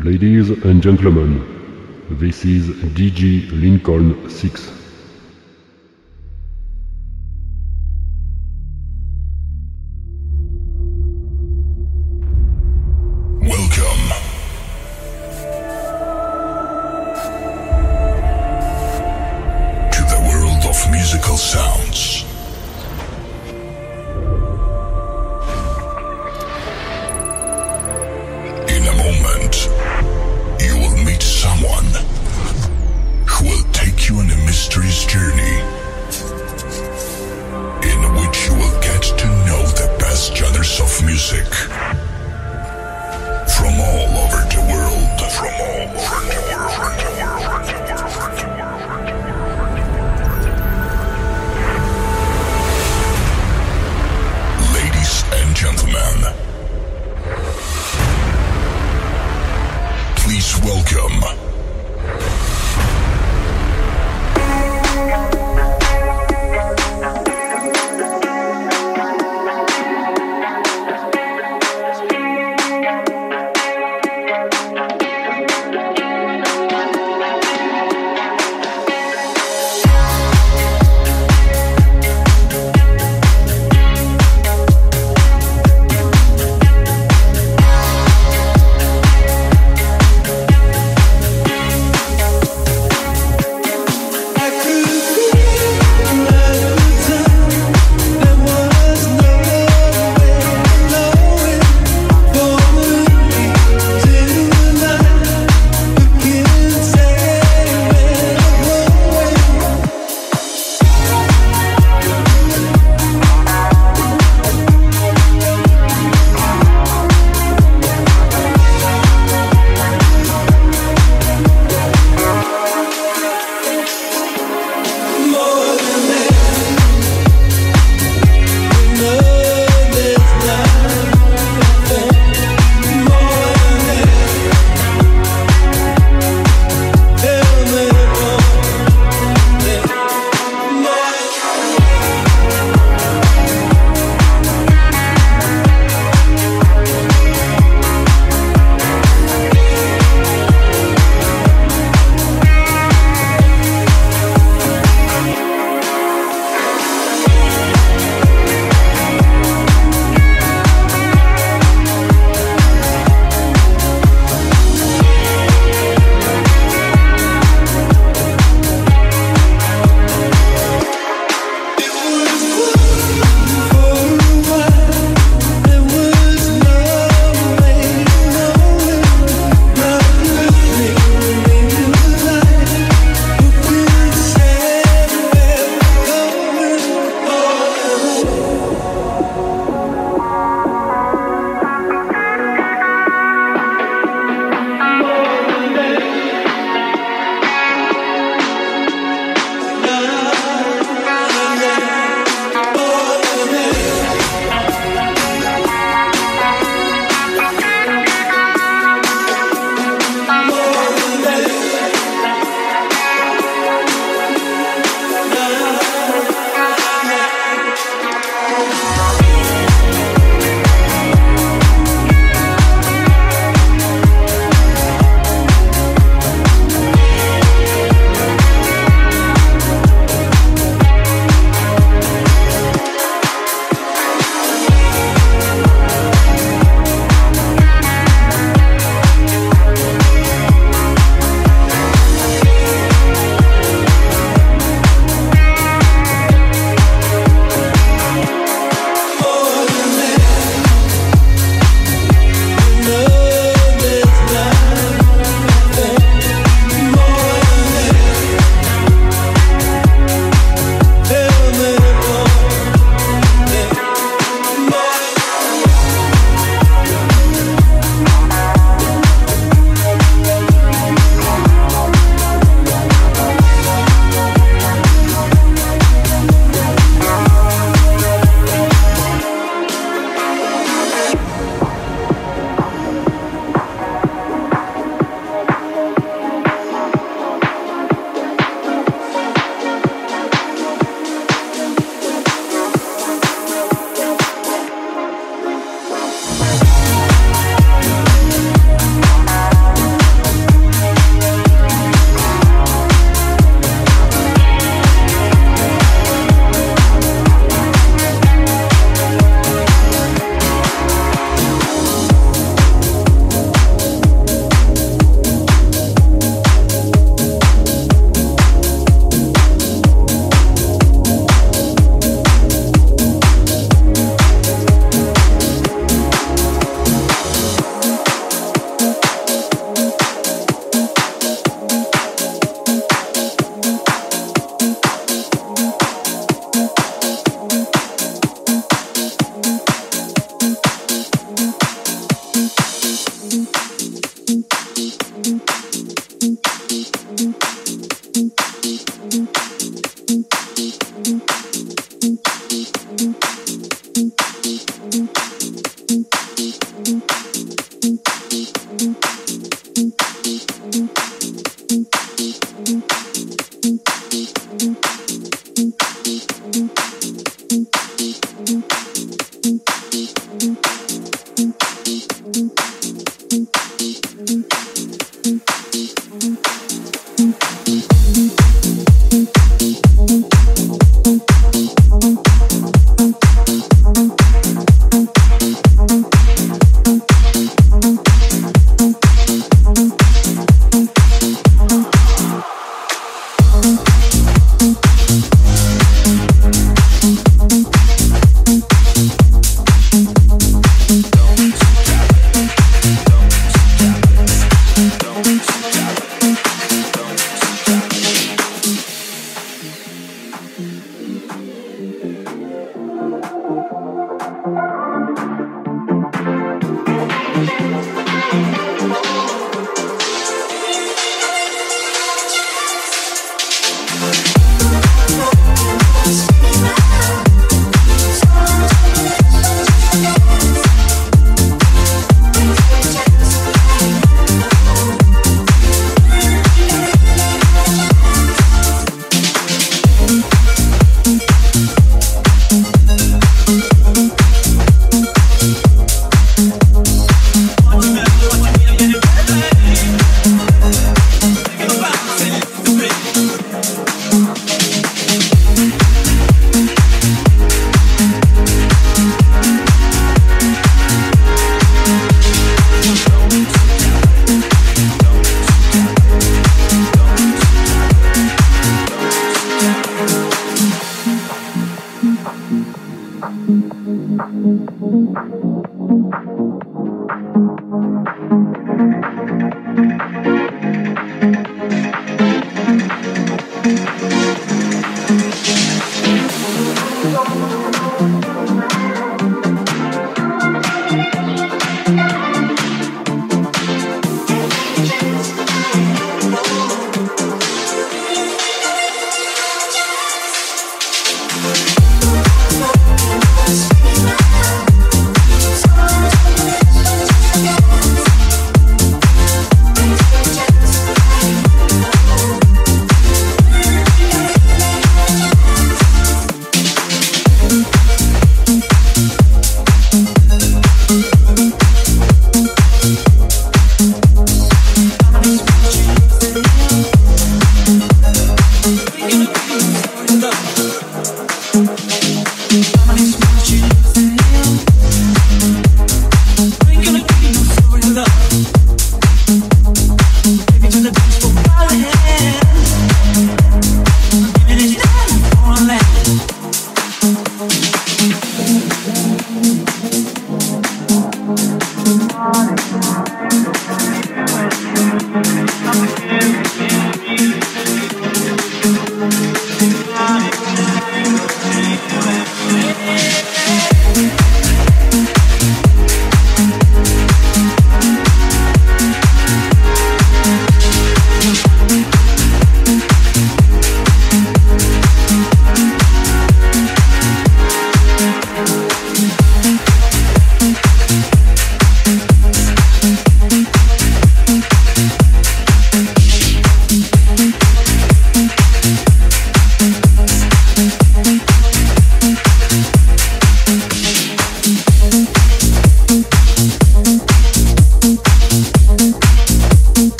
Ladies and gentlemen, this is DJ Lincoln 6.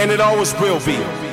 And it always will be.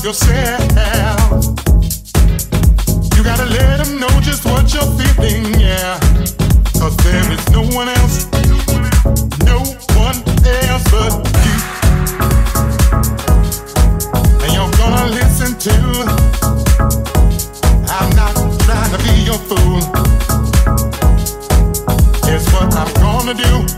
of yourself. You gotta let them know just what you're feeling, yeah. Cause there is no one else, no one else but you. And you're gonna listen to. I'm not trying to be your fool. It's what I'm gonna do.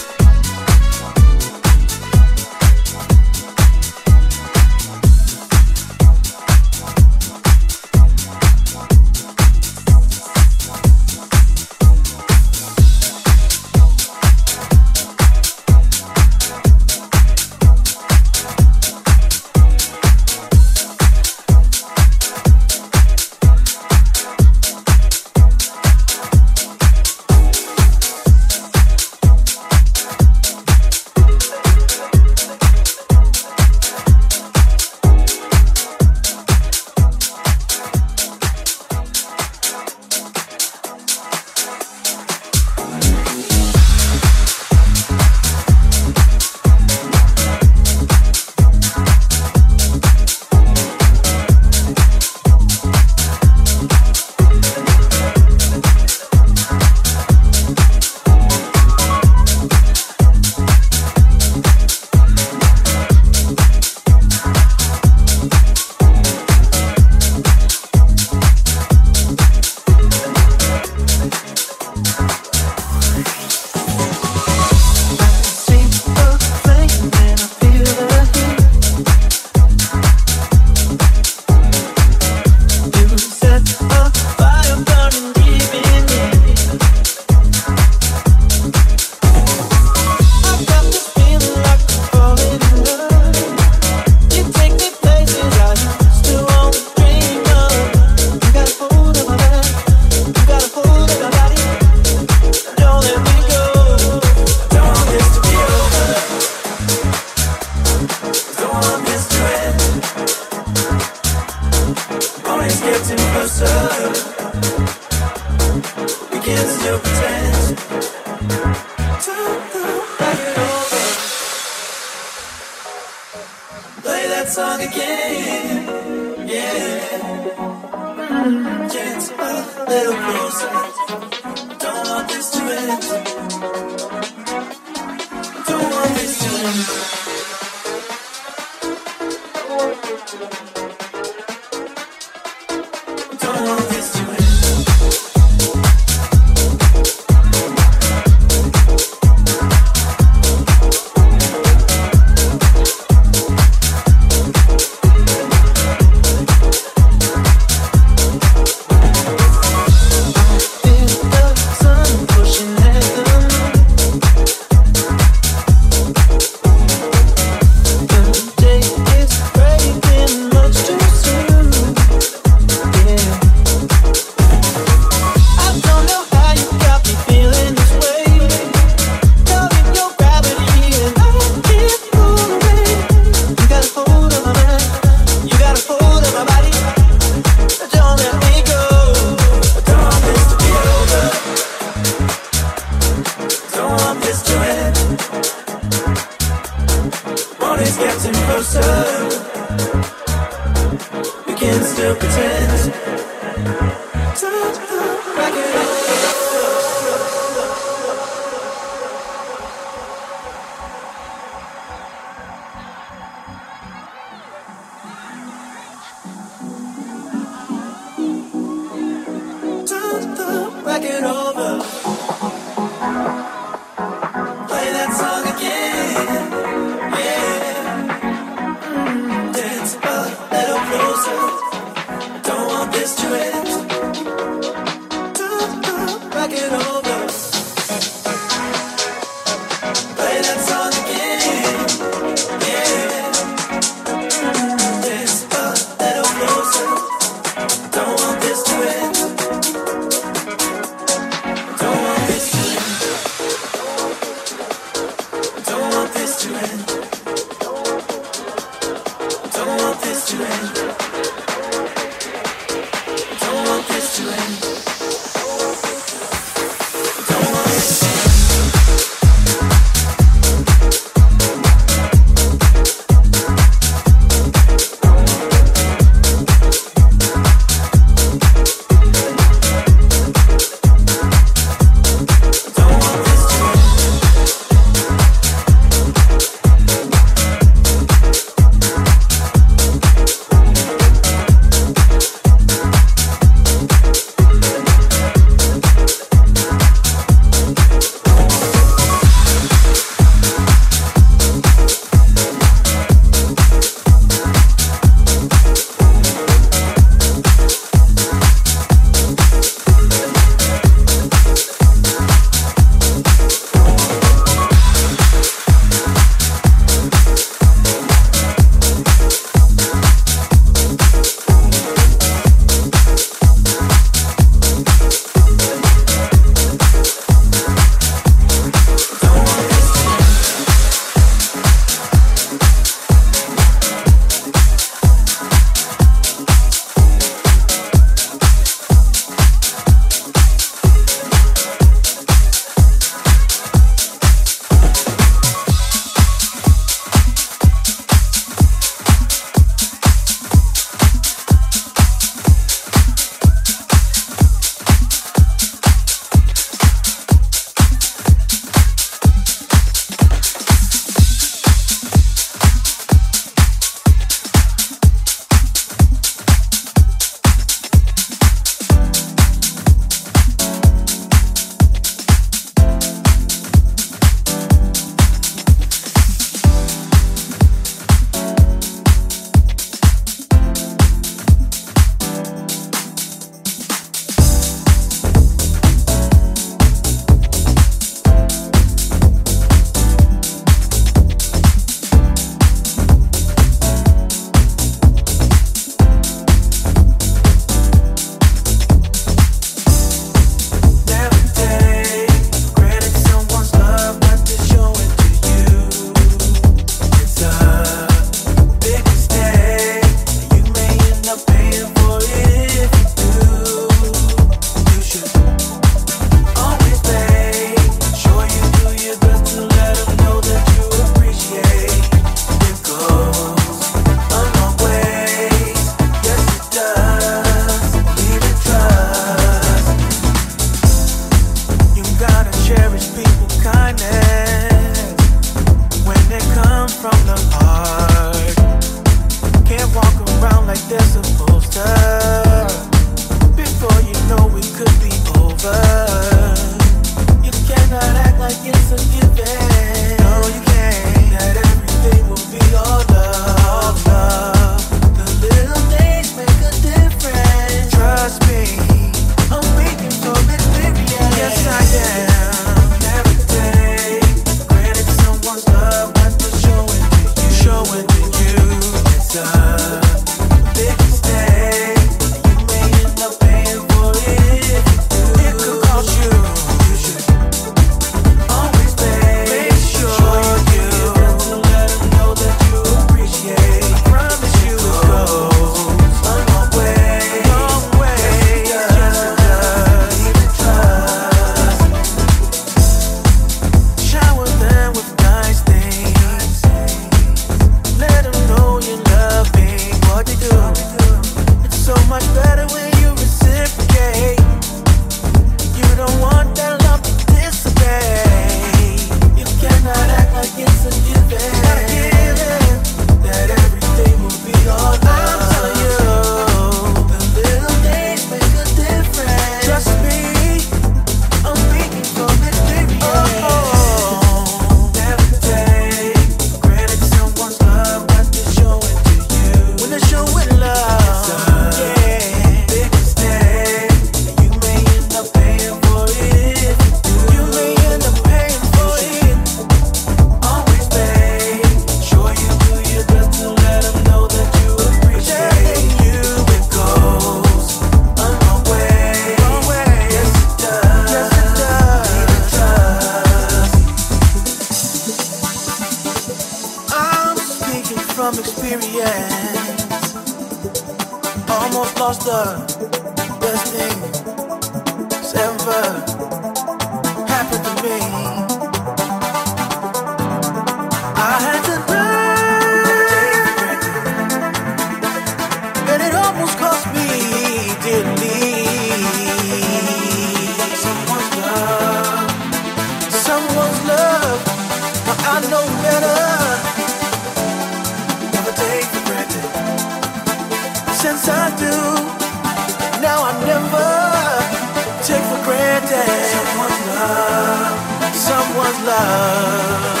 love.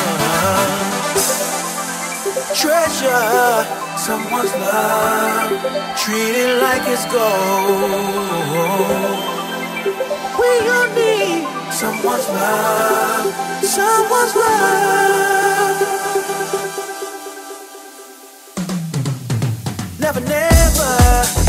Treasure someone's love. Treat it like it's gold. We all need someone's love. Someone's love. Never, never.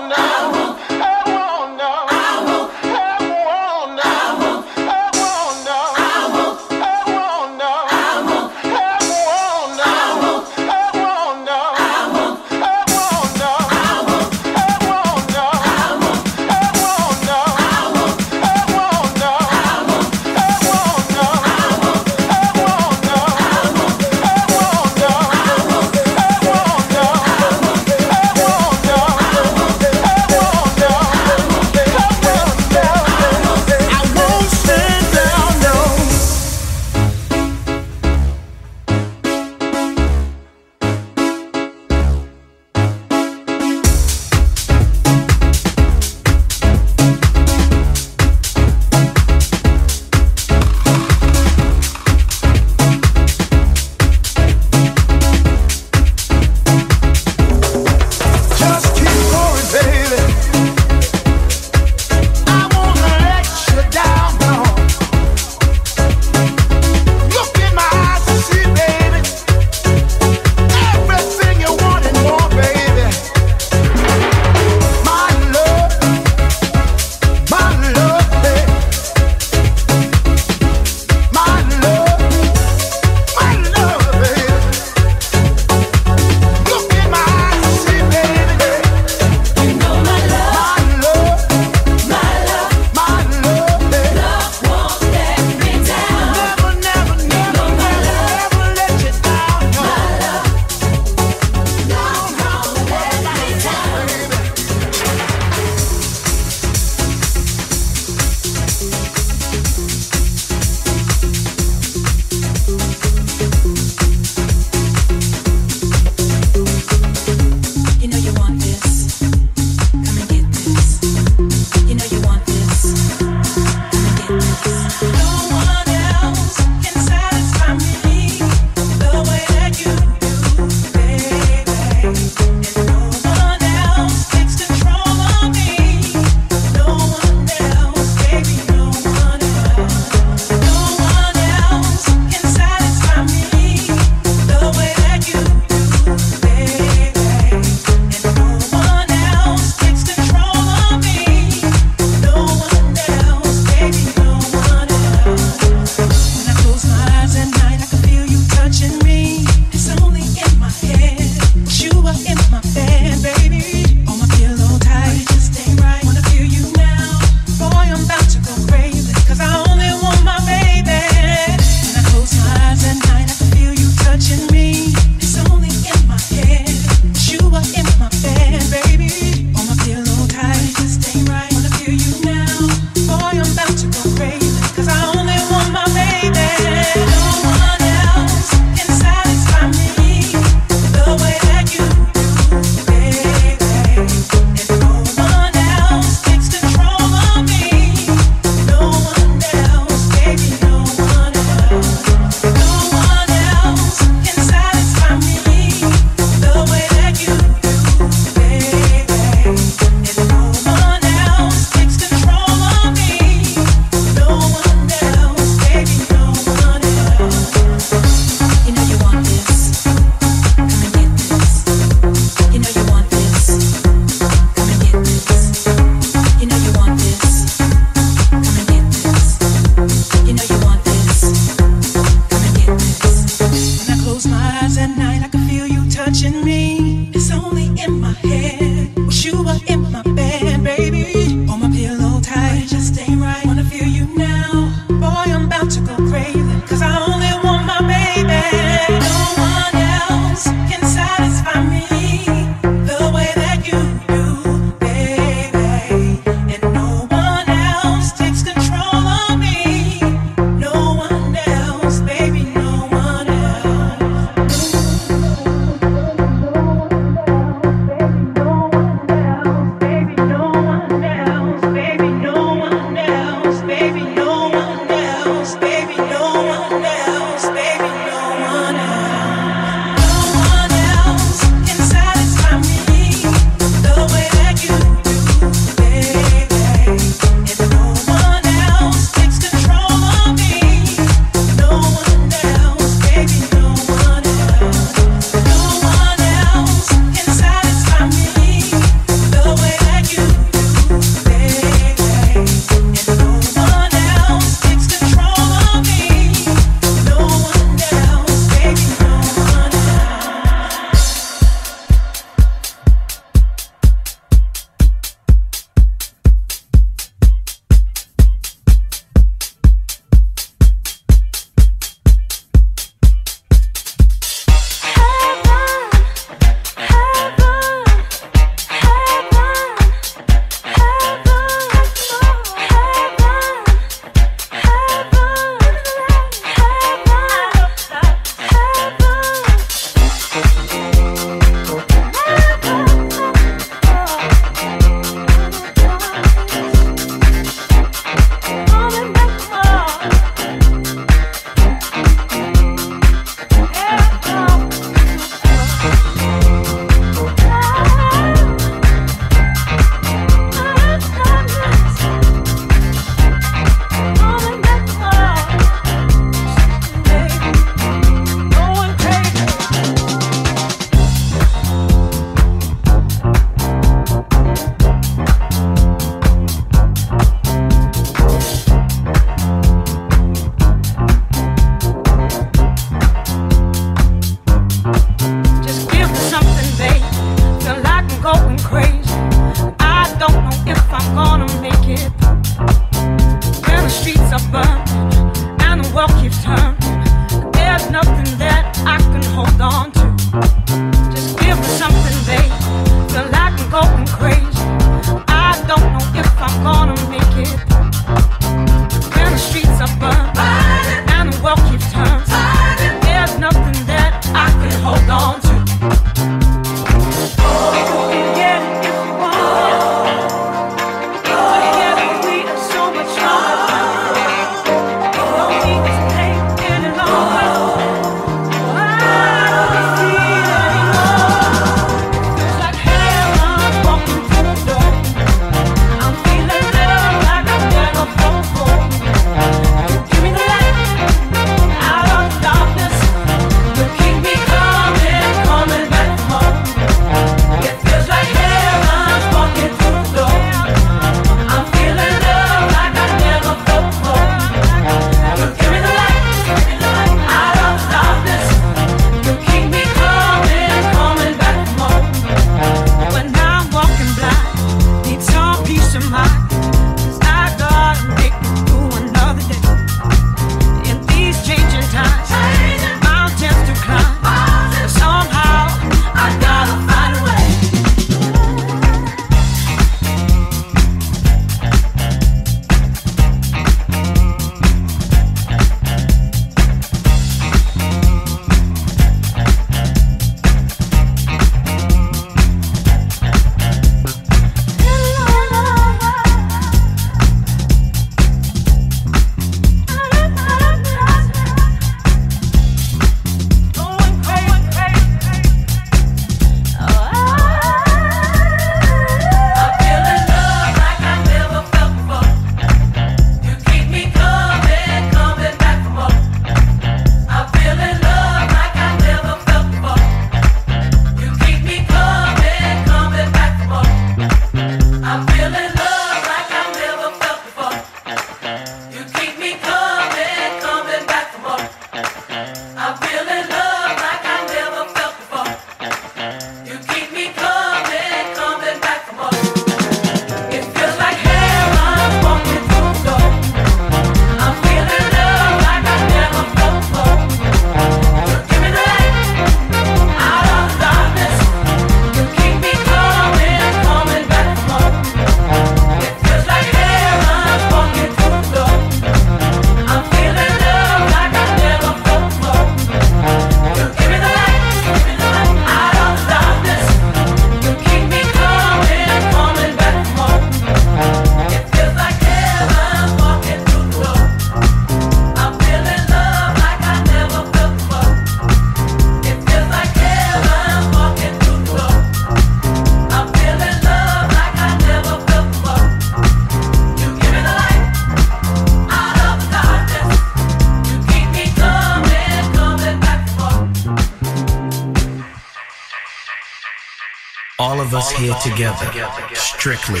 Of us here together strictly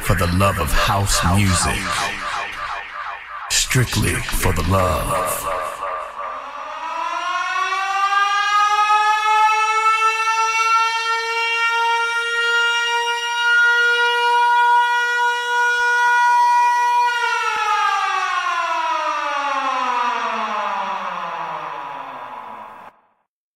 for the love of house music. Strictly for the love